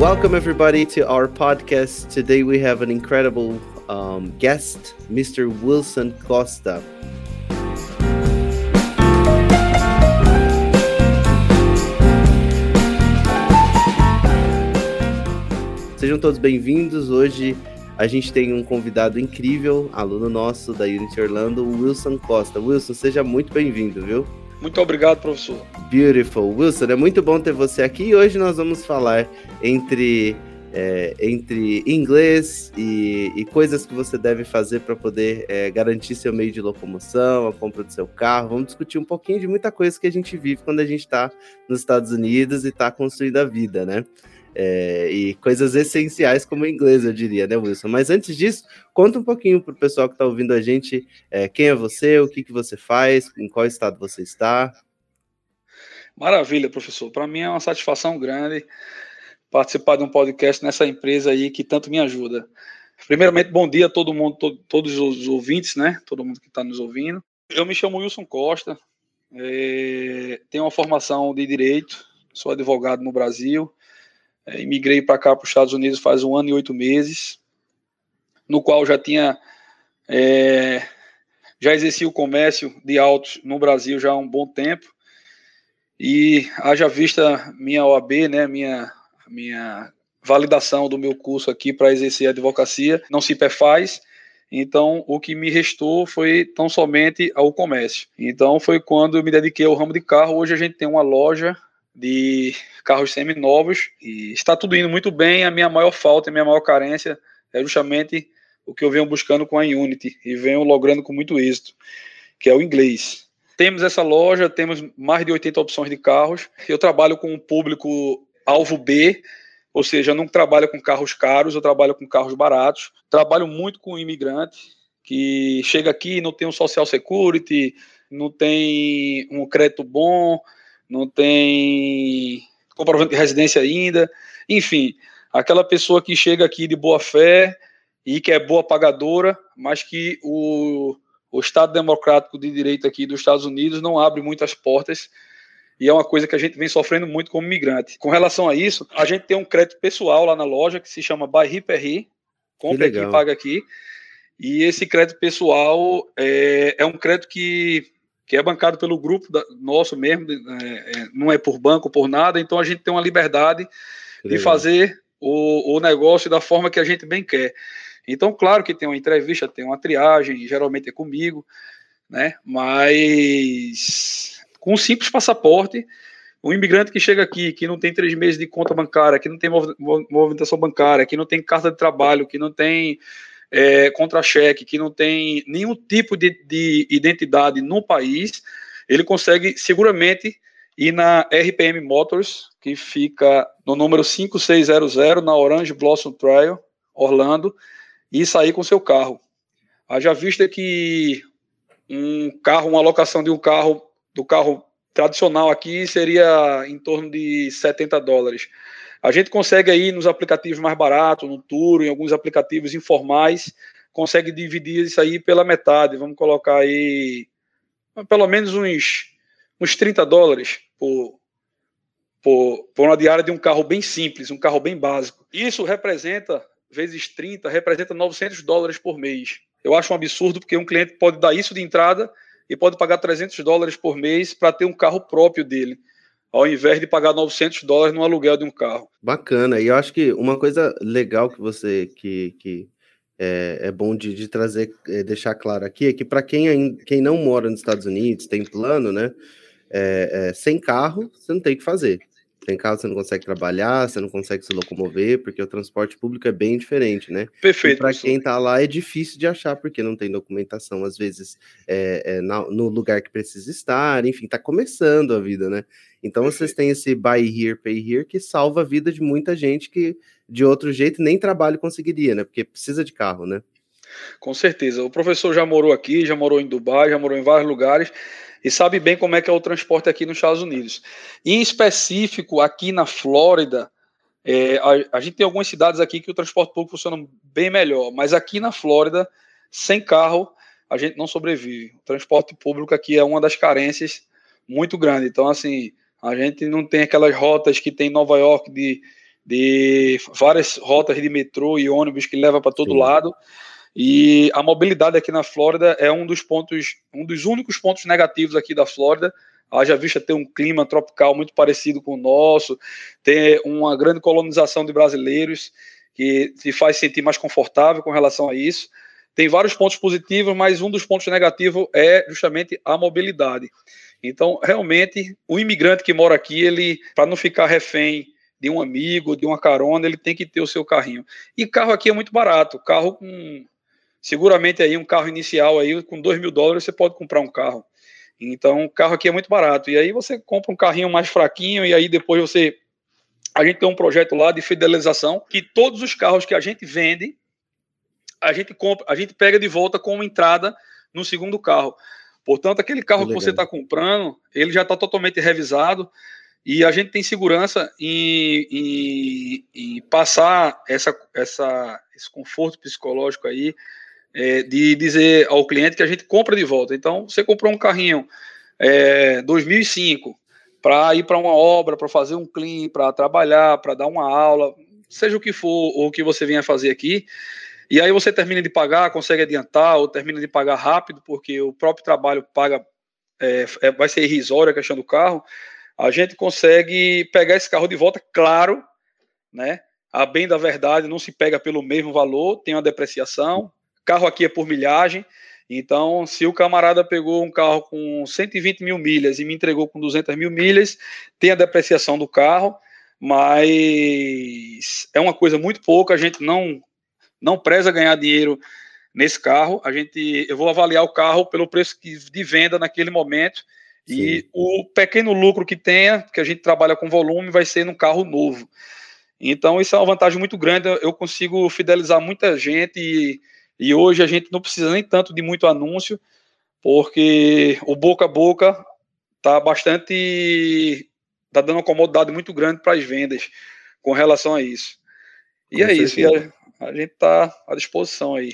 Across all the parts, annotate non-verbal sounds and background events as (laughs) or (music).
Welcome, everybody, to our podcast. Today we have an incredible um, guest, Mr. Wilson Costa. Sejam todos bem-vindos. Hoje a gente tem um convidado incrível, aluno nosso da Unity Orlando, Wilson Costa. Wilson, seja muito bem-vindo, viu? Muito obrigado, professor. Beautiful. Wilson, é muito bom ter você aqui e hoje nós vamos falar entre, é, entre inglês e, e, coisas que você deve fazer para poder é, garantir seu meio de locomoção, a compra do seu carro. Vamos discutir um pouquinho de muita coisa que a gente vive quando a gente está nos Estados Unidos e está construindo a vida, né? É, e coisas essenciais como inglês, eu diria, né, Wilson? Mas antes disso, conta um pouquinho para o pessoal que está ouvindo a gente é, quem é você, o que, que você faz, em qual estado você está. Maravilha, professor. Para mim é uma satisfação grande participar de um podcast nessa empresa aí que tanto me ajuda. Primeiramente, bom dia a todo mundo, to todos os ouvintes, né? Todo mundo que está nos ouvindo. Eu me chamo Wilson Costa, é, tenho uma formação de direito, sou advogado no Brasil é, imigrei para cá, para os Estados Unidos, faz um ano e oito meses, no qual já tinha. É, já exercia o comércio de autos no Brasil já há um bom tempo. E haja vista minha OAB, né, minha, minha validação do meu curso aqui para exercer a advocacia, não se perfaz. Então, o que me restou foi tão somente ao comércio. Então, foi quando eu me dediquei ao ramo de carro. Hoje a gente tem uma loja de carros semi-novos e está tudo indo muito bem. A minha maior falta, a minha maior carência é justamente o que eu venho buscando com a Unity e venho logrando com muito êxito, que é o inglês. Temos essa loja, temos mais de 80 opções de carros. Eu trabalho com um público alvo B, ou seja, eu não trabalho com carros caros, eu trabalho com carros baratos. Trabalho muito com imigrante que chega aqui e não tem um social security, não tem um crédito bom, não tem comprovante de residência ainda, enfim, aquela pessoa que chega aqui de boa fé e que é boa pagadora, mas que o, o Estado Democrático de Direito aqui dos Estados Unidos não abre muitas portas e é uma coisa que a gente vem sofrendo muito como migrante. Com relação a isso, a gente tem um crédito pessoal lá na loja que se chama Buy Here, compre aqui, paga aqui. E esse crédito pessoal é, é um crédito que que é bancado pelo grupo da, nosso mesmo, é, é, não é por banco, por nada, então a gente tem uma liberdade de fazer o, o negócio da forma que a gente bem quer. Então, claro que tem uma entrevista, tem uma triagem, geralmente é comigo, né? Mas com um simples passaporte, um imigrante que chega aqui, que não tem três meses de conta bancária, que não tem movimentação bancária, que não tem carta de trabalho, que não tem é, contra-cheque, que não tem nenhum tipo de, de identidade no país, ele consegue seguramente ir na RPM Motors, que fica no número 5600, na Orange Blossom Trail, Orlando, e sair com seu carro. Haja vista que um carro, uma alocação de um carro, do carro tradicional aqui seria em torno de 70 dólares. A gente consegue aí nos aplicativos mais baratos, no Turo, em alguns aplicativos informais, consegue dividir isso aí pela metade. Vamos colocar aí pelo menos uns, uns 30 dólares por, por, por uma diária de um carro bem simples, um carro bem básico. Isso representa, vezes 30, representa 900 dólares por mês. Eu acho um absurdo porque um cliente pode dar isso de entrada e pode pagar 300 dólares por mês para ter um carro próprio dele ao invés de pagar 900 dólares no aluguel de um carro. Bacana. E eu acho que uma coisa legal que você que, que é, é bom de, de trazer, é, deixar claro aqui é que para quem, quem não mora nos Estados Unidos, tem plano, né? É, é sem carro, você não tem o que fazer. Sem carro você não consegue trabalhar, você não consegue se locomover, porque o transporte público é bem diferente, né? Perfeito. Para quem está lá é difícil de achar, porque não tem documentação, às vezes, é, é, na, no lugar que precisa estar, enfim, está começando a vida, né? Então Perfeito. vocês têm esse buy here, pay here, que salva a vida de muita gente que de outro jeito nem trabalho conseguiria, né? Porque precisa de carro, né? Com certeza. O professor já morou aqui, já morou em Dubai, já morou em vários lugares e sabe bem como é que é o transporte aqui nos Estados Unidos. Em específico, aqui na Flórida, é, a, a, gente tem algumas cidades aqui que o transporte público funciona bem melhor, mas aqui na Flórida, sem carro, a gente não sobrevive. O transporte público aqui é uma das carências muito grande. Então, assim, a gente não tem aquelas rotas que tem em Nova York de, de várias rotas de metrô e ônibus que leva para todo Sim. lado. E a mobilidade aqui na Flórida é um dos pontos, um dos únicos pontos negativos aqui da Flórida. Haja vista ter um clima tropical muito parecido com o nosso, ter uma grande colonização de brasileiros que se faz sentir mais confortável com relação a isso. Tem vários pontos positivos, mas um dos pontos negativos é justamente a mobilidade. Então, realmente, o imigrante que mora aqui, ele, para não ficar refém de um amigo, de uma carona, ele tem que ter o seu carrinho. E carro aqui é muito barato. Carro com. Seguramente aí um carro inicial aí, com 2 mil dólares, você pode comprar um carro. Então, o carro aqui é muito barato. E aí você compra um carrinho mais fraquinho, e aí depois você. A gente tem um projeto lá de fidelização que todos os carros que a gente vende, a gente compra, a gente pega de volta como entrada no segundo carro. Portanto, aquele carro que você está comprando, ele já está totalmente revisado e a gente tem segurança em, em, em passar essa, essa, esse conforto psicológico aí é, de dizer ao cliente que a gente compra de volta. Então, você comprou um carrinho é, 2005 para ir para uma obra, para fazer um clean, para trabalhar, para dar uma aula, seja o que for ou o que você venha fazer aqui, e aí você termina de pagar, consegue adiantar ou termina de pagar rápido, porque o próprio trabalho paga, é, é, vai ser irrisória a questão do carro. A gente consegue pegar esse carro de volta, claro, né? A bem da verdade, não se pega pelo mesmo valor, tem uma depreciação. Carro aqui é por milhagem. Então, se o camarada pegou um carro com 120 mil milhas e me entregou com 200 mil milhas, tem a depreciação do carro, mas é uma coisa muito pouca. A gente não não preza ganhar dinheiro nesse carro. A gente, eu vou avaliar o carro pelo preço de venda naquele momento Sim. e o pequeno lucro que tenha, que a gente trabalha com volume, vai ser no carro novo. Então isso é uma vantagem muito grande. Eu consigo fidelizar muita gente e, e hoje a gente não precisa nem tanto de muito anúncio, porque o boca a boca está bastante, está dando uma comodidade muito grande para as vendas com relação a isso. E com é certeza. isso a gente está à disposição aí.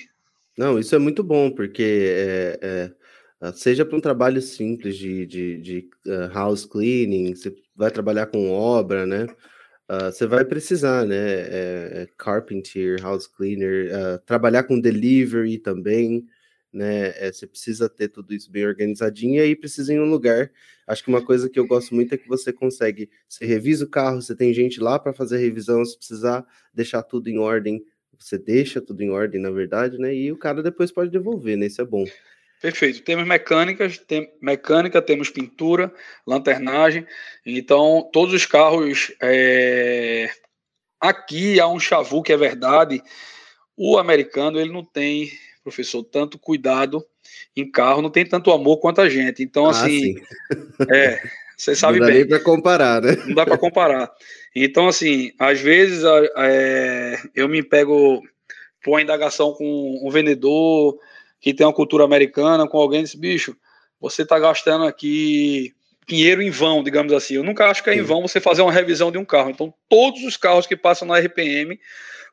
Não, isso é muito bom, porque é, é, ah, seja para um trabalho simples de, de, de uh, house cleaning, você vai trabalhar com obra, né? Uh, você vai precisar, né? É, é carpenter, house cleaner, uh, trabalhar com delivery também, né? É, você precisa ter tudo isso bem organizadinho e aí precisa ir em um lugar. Acho que uma coisa que eu gosto muito é que você consegue, você revisa o carro, você tem gente lá para fazer revisão, se precisar deixar tudo em ordem, você deixa tudo em ordem, na verdade, né? E o cara depois pode devolver, né? Isso é bom. Perfeito. Temos mecânicas, tem, mecânica, temos pintura, lanternagem. Então, todos os carros. É... Aqui há um chavu que é verdade. O americano ele não tem, professor, tanto cuidado em carro, não tem tanto amor quanto a gente. Então, ah, assim, é, você (laughs) sabe não dá bem. Não dá para comparar, né? Não dá para comparar. Então, assim, às vezes é, eu me pego por indagação com um vendedor que tem uma cultura americana, com alguém desse bicho, você está gastando aqui dinheiro em vão, digamos assim. Eu nunca acho que é em vão você fazer uma revisão de um carro. Então, todos os carros que passam na RPM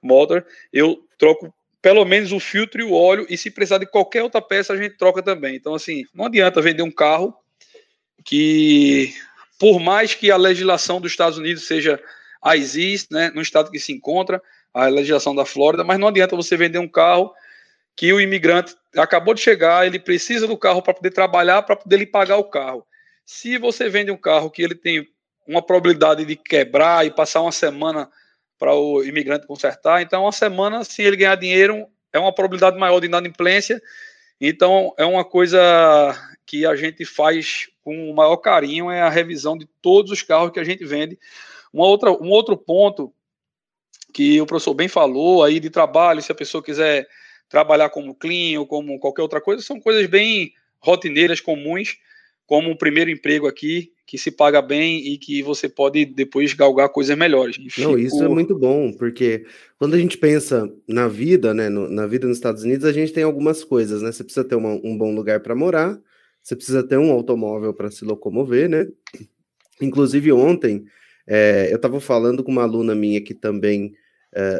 Motor, eu troco pelo menos o filtro e o óleo, e se precisar de qualquer outra peça, a gente troca também. Então, assim, não adianta vender um carro que por mais que a legislação dos Estados Unidos seja a existe, né, no estado que se encontra, a legislação da Flórida, mas não adianta você vender um carro que o imigrante acabou de chegar, ele precisa do carro para poder trabalhar, para poder lhe pagar o carro. Se você vende um carro que ele tem uma probabilidade de quebrar e passar uma semana para o imigrante consertar, então uma semana, se ele ganhar dinheiro, é uma probabilidade maior de inadimplência. Então é uma coisa que a gente faz com o maior carinho é a revisão de todos os carros que a gente vende. Uma outra, um outro ponto que o professor bem falou aí de trabalho, se a pessoa quiser trabalhar como clean ou como qualquer outra coisa, são coisas bem rotineiras, comuns, como o primeiro emprego aqui, que se paga bem e que você pode depois galgar coisas melhores. Não, isso é muito bom, porque quando a gente pensa na vida, né, no, na vida nos Estados Unidos, a gente tem algumas coisas, né? Você precisa ter uma, um bom lugar para morar, você precisa ter um automóvel para se locomover, né? Inclusive, ontem é, eu estava falando com uma aluna minha que também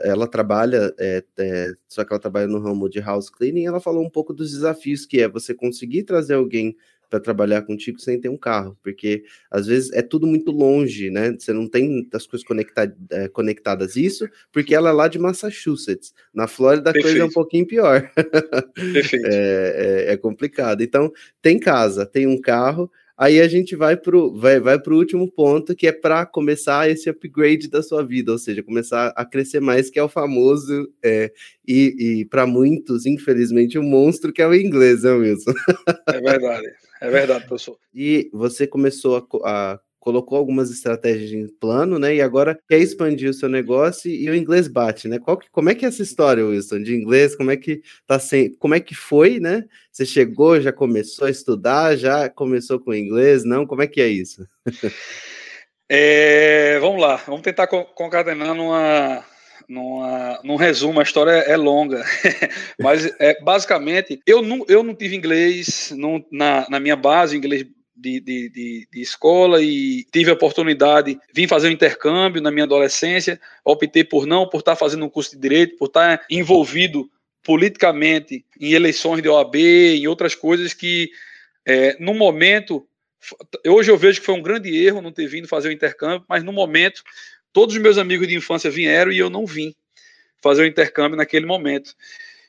ela trabalha, é, é, só que ela trabalha no ramo de house cleaning. Ela falou um pouco dos desafios que é você conseguir trazer alguém para trabalhar contigo sem ter um carro, porque às vezes é tudo muito longe, né? Você não tem as coisas conecta é, conectadas. Isso porque ela é lá de Massachusetts. Na Flórida a coisa é um pouquinho pior. (laughs) Perfeito. é, é, é complicado. Então, tem casa, tem um carro, Aí a gente vai para o vai, vai pro último ponto, que é para começar esse upgrade da sua vida, ou seja, começar a crescer mais, que é o famoso, é, e, e para muitos, infelizmente, o monstro que é o inglês, né, Wilson? É verdade, é verdade, professor. E você começou a, a colocou algumas estratégias em plano, né? E agora quer expandir o seu negócio e o inglês bate, né? Qual que, como é que é essa história, Wilson, de inglês? Como é que tá sem, como é que foi, né? Você chegou, já começou a estudar, já começou com inglês, não? Como é que é isso? É, vamos lá, vamos tentar concatenar numa, numa, num resumo, a história é longa, (laughs) mas é, basicamente eu não, eu não tive inglês não, na, na minha base, inglês de, de, de, de, escola e tive a oportunidade, vim fazer um intercâmbio na minha adolescência, optei por não, por estar fazendo um curso de direito, por estar envolvido politicamente em eleições de OAB, em outras coisas que, é, no momento, hoje eu vejo que foi um grande erro não ter vindo fazer o intercâmbio, mas no momento, todos os meus amigos de infância vieram e eu não vim fazer o intercâmbio naquele momento.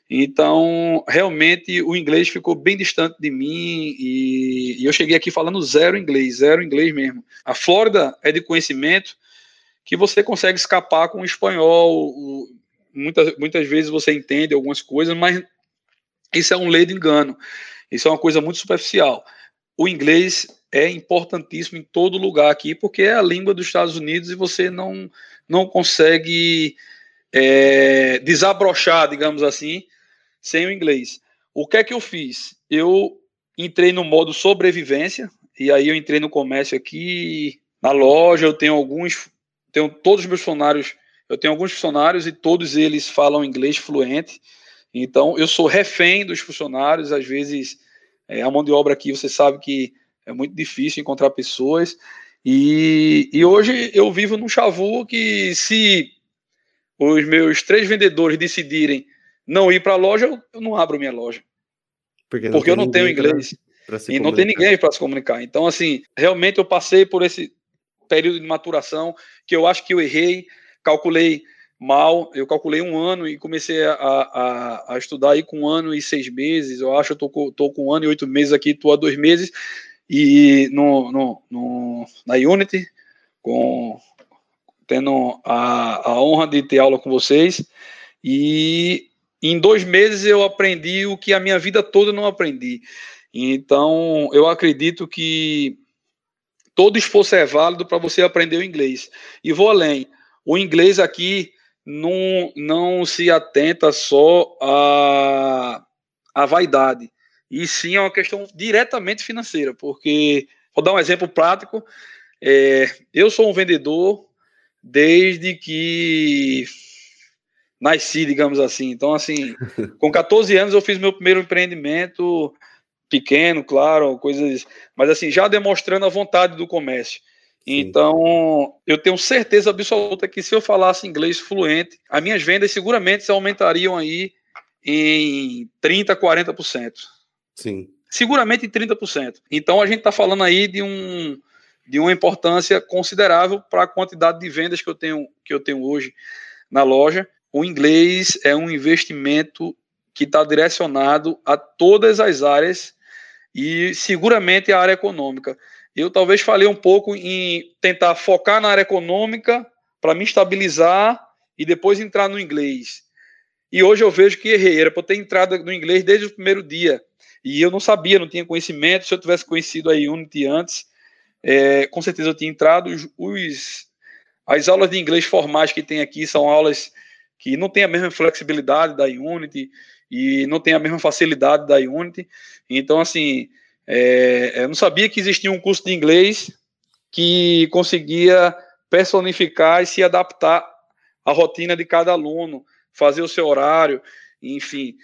Então, realmente, o inglês ficou bem distante de mim e, e, eu cheguei aqui falando zero inglês, zero inglês mesmo. A Flórida é de conhecimento que você consegue escapar com o espanhol. Muitas, muitas vezes você entende algumas coisas, mas isso é um lei de engano. Isso é uma coisa muito superficial. O inglês é importantíssimo em todo lugar aqui, porque é a língua dos Estados Unidos e você não, não consegue é, desabrochar, digamos assim, sem o inglês. O que é que eu fiz? Eu entrei no modo sobrevivência, e aí eu entrei no comércio aqui, na loja, eu tenho alguns, tenho todos os meus funcionários, eu tenho alguns funcionários e todos eles falam inglês fluente, então eu sou refém dos funcionários, às vezes é, a mão de obra aqui, você sabe que é muito difícil encontrar pessoas, e, e hoje eu vivo num chavu que se os meus três vendedores decidirem não ir para a loja, eu não abro minha loja. Porque, porque eu não tenho inglês. Pra, pra e não tem ninguém para se comunicar. Então, assim, realmente eu passei por esse período de maturação que eu acho que eu errei, calculei mal, eu calculei um ano e comecei a, a, a estudar aí com um ano e seis meses, eu acho que eu tô, tô com um ano e oito meses aqui, tô há dois meses, e no, no, no, na Unity, com, tendo a, a honra de ter aula com vocês, e em dois meses eu aprendi o que a minha vida toda não aprendi. Então, eu acredito que todo esforço é válido para você aprender o inglês. E vou além. O inglês aqui não, não se atenta só à, à vaidade, e sim é uma questão diretamente financeira, porque, vou dar um exemplo prático, é, eu sou um vendedor desde que nasci, digamos assim. Então, assim, (laughs) com 14 anos eu fiz meu primeiro empreendimento pequeno, claro, coisas, mas assim, já demonstrando a vontade do comércio. Sim. Então, eu tenho certeza absoluta que se eu falasse inglês fluente, as minhas vendas seguramente aumentariam aí em 30, 40%. Sim. Seguramente em 30%. Então, a gente está falando aí de um de uma importância considerável para a quantidade de vendas que eu tenho que eu tenho hoje na loja o inglês é um investimento que está direcionado a todas as áreas e seguramente a área econômica. Eu talvez falei um pouco em tentar focar na área econômica para me estabilizar e depois entrar no inglês. E hoje eu vejo que errei, era para ter entrado no inglês desde o primeiro dia. E eu não sabia, não tinha conhecimento. Se eu tivesse conhecido a Unity antes, é, com certeza eu tinha entrado. Os, as aulas de inglês formais que tem aqui são aulas que não tem a mesma flexibilidade da Unity e não tem a mesma facilidade da Unity. Então, assim, é, eu não sabia que existia um curso de inglês que conseguia personificar e se adaptar à rotina de cada aluno, fazer o seu horário, enfim.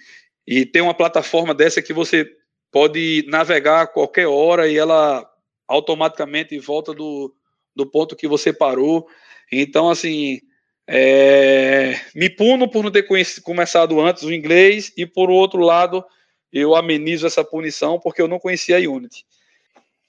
E tem uma plataforma dessa que você pode navegar a qualquer hora e ela automaticamente volta do, do ponto que você parou. Então, assim, é, me puno por não ter começado antes o inglês e, por outro lado, eu amenizo essa punição porque eu não conhecia a Unity.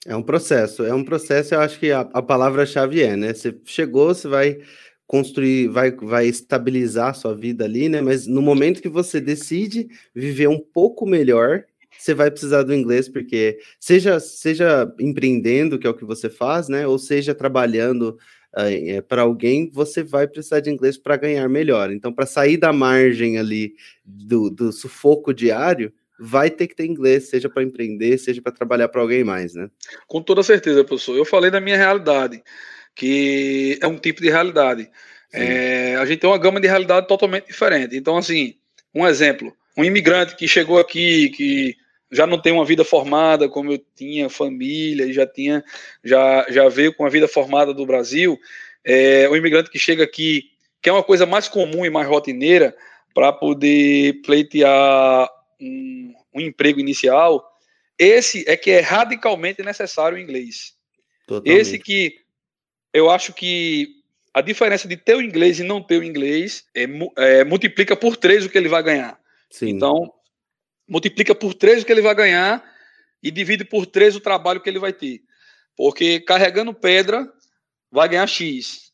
É um processo, é um processo, eu acho que a, a palavra-chave é, né? Você chegou, você vai construir, vai, vai estabilizar a sua vida ali, né? Mas no momento que você decide viver um pouco melhor, você vai precisar do inglês, porque seja, seja empreendendo, que é o que você faz, né? Ou seja, trabalhando é, para alguém, você vai precisar de inglês para ganhar melhor. Então, para sair da margem ali do, do sufoco diário, vai ter que ter inglês, seja para empreender, seja para trabalhar para alguém mais, né? Com toda certeza, professor. Eu falei da minha realidade que é um tipo de realidade. É, a gente tem uma gama de realidade totalmente diferente. Então, assim, um exemplo: um imigrante que chegou aqui, que já não tem uma vida formada como eu tinha, família, e já tinha, já, já veio com a vida formada do Brasil. É, um imigrante que chega aqui, que é uma coisa mais comum e mais rotineira, para poder pleitear um, um emprego inicial, esse é que é radicalmente necessário o inglês. Totalmente. Esse que eu acho que a diferença de ter o inglês e não ter o inglês é, é, multiplica por três o que ele vai ganhar. Sim. Então, multiplica por três o que ele vai ganhar e divide por três o trabalho que ele vai ter. Porque carregando pedra vai ganhar X.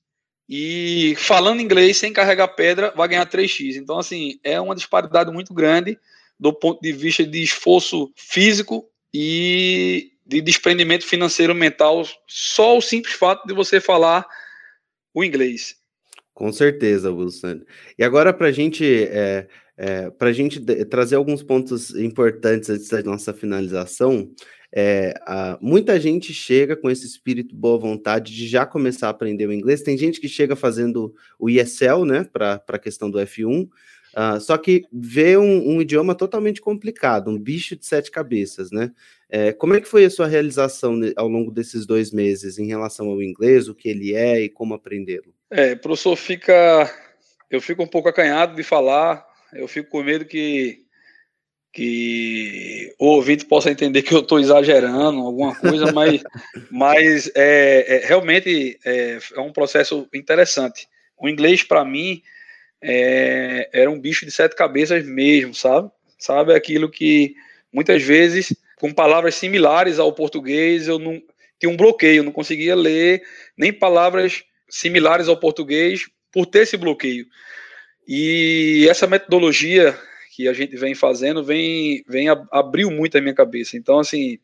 E falando inglês sem carregar pedra vai ganhar 3x. Então, assim, é uma disparidade muito grande do ponto de vista de esforço físico e de desprendimento financeiro mental, só o simples fato de você falar o inglês. Com certeza, Wilson. E agora, para gente, é, é, a gente trazer alguns pontos importantes antes da nossa finalização, é, a, muita gente chega com esse espírito boa vontade de já começar a aprender o inglês. Tem gente que chega fazendo o ESL, né, para a questão do F1, Uh, só que vê um, um, idioma totalmente complicado, um bicho de sete cabeças, né? É, como é que foi a sua realização ao longo desses dois meses em relação ao inglês, o que ele é e como aprendê-lo? É, professor, fica. Eu fico um pouco acanhado de falar, eu fico com medo que, que o ouvinte possa entender que eu estou exagerando alguma coisa, (laughs) mas, mas é, é realmente é, é um processo interessante. O inglês, para mim, é, era um bicho de sete cabeças mesmo, sabe? Sabe aquilo que muitas vezes, com palavras similares ao português, eu não tinha um bloqueio, não conseguia ler nem palavras similares ao português por ter esse bloqueio. E essa metodologia que a gente vem fazendo vem, vem abriu muito a minha cabeça. Então, assim,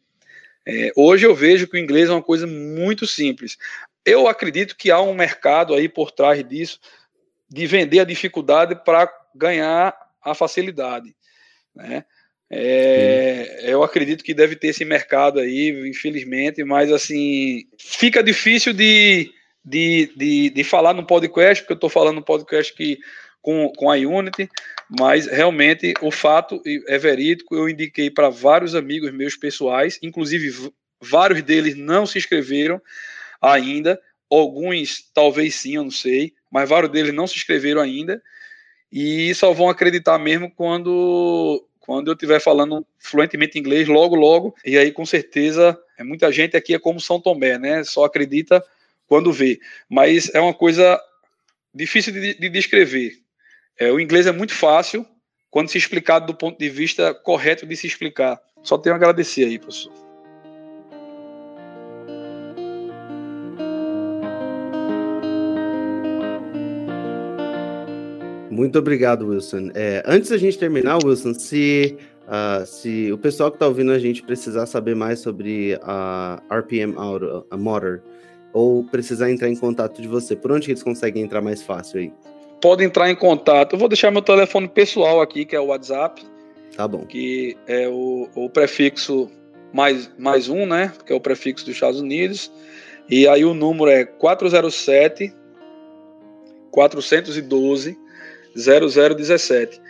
é, hoje eu vejo que o inglês é uma coisa muito simples. Eu acredito que há um mercado aí por trás disso de vender a dificuldade para ganhar a facilidade, né? É, eu acredito que deve ter esse mercado aí, infelizmente, mas assim fica difícil de, de, de, de falar no podcast, porque eu estou falando no podcast que, com, com a Unity, mas realmente o fato é verídico. Eu indiquei para vários amigos meus pessoais, inclusive vários deles não se inscreveram ainda, alguns talvez sim, eu não sei, mas vários deles não se inscreveram ainda e só vão acreditar mesmo quando quando eu estiver falando fluentemente inglês logo logo e aí com certeza é muita gente aqui é como São Tomé, né? Só acredita quando vê, mas é uma coisa difícil de, de descrever. É, o inglês é muito fácil quando se explicado do ponto de vista correto de se explicar. Só tenho a agradecer aí, professor. Muito obrigado, Wilson. É, antes da gente terminar, Wilson, se, uh, se o pessoal que está ouvindo a gente precisar saber mais sobre a RPM Auto, a Motor, ou precisar entrar em contato de você, por onde eles conseguem entrar mais fácil aí? Pode entrar em contato. Eu vou deixar meu telefone pessoal aqui, que é o WhatsApp. Tá bom. Que é o, o prefixo mais, mais um, né? Que é o prefixo dos Estados Unidos. E aí o número é 407 412 0017.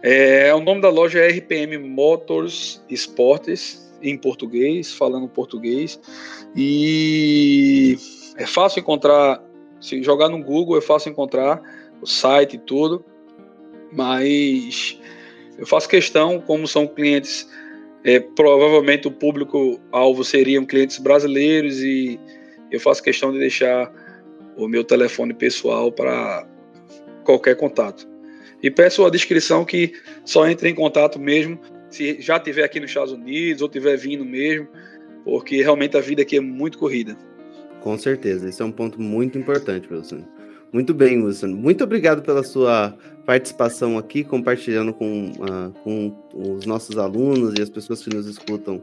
É, o nome da loja é RPM Motors Esportes, em português, falando português. E é fácil encontrar, se jogar no Google é fácil encontrar o site e tudo, mas eu faço questão, como são clientes, é, provavelmente o público-alvo seriam clientes brasileiros e eu faço questão de deixar o meu telefone pessoal para qualquer contato. E peço a descrição que só entre em contato mesmo se já estiver aqui nos Estados Unidos ou estiver vindo mesmo, porque realmente a vida aqui é muito corrida. Com certeza, esse é um ponto muito importante, Wilson. Muito bem, Wilson. Muito obrigado pela sua participação aqui, compartilhando com, uh, com os nossos alunos e as pessoas que nos escutam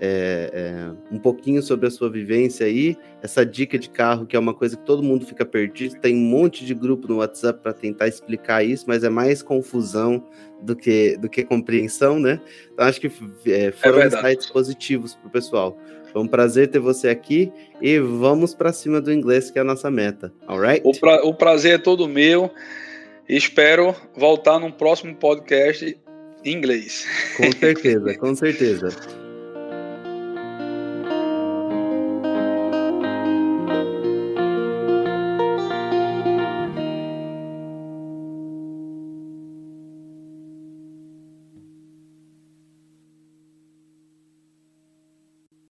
é, é, um pouquinho sobre a sua vivência aí, essa dica de carro, que é uma coisa que todo mundo fica perdido. Tem um monte de grupo no WhatsApp para tentar explicar isso, mas é mais confusão do que, do que compreensão, né? Então, acho que é, foram é insights positivos para o pessoal. Foi um prazer ter você aqui e vamos para cima do inglês, que é a nossa meta. Alright? O, pra, o prazer é todo meu. Espero voltar num próximo podcast em inglês. Com certeza, com certeza. (laughs)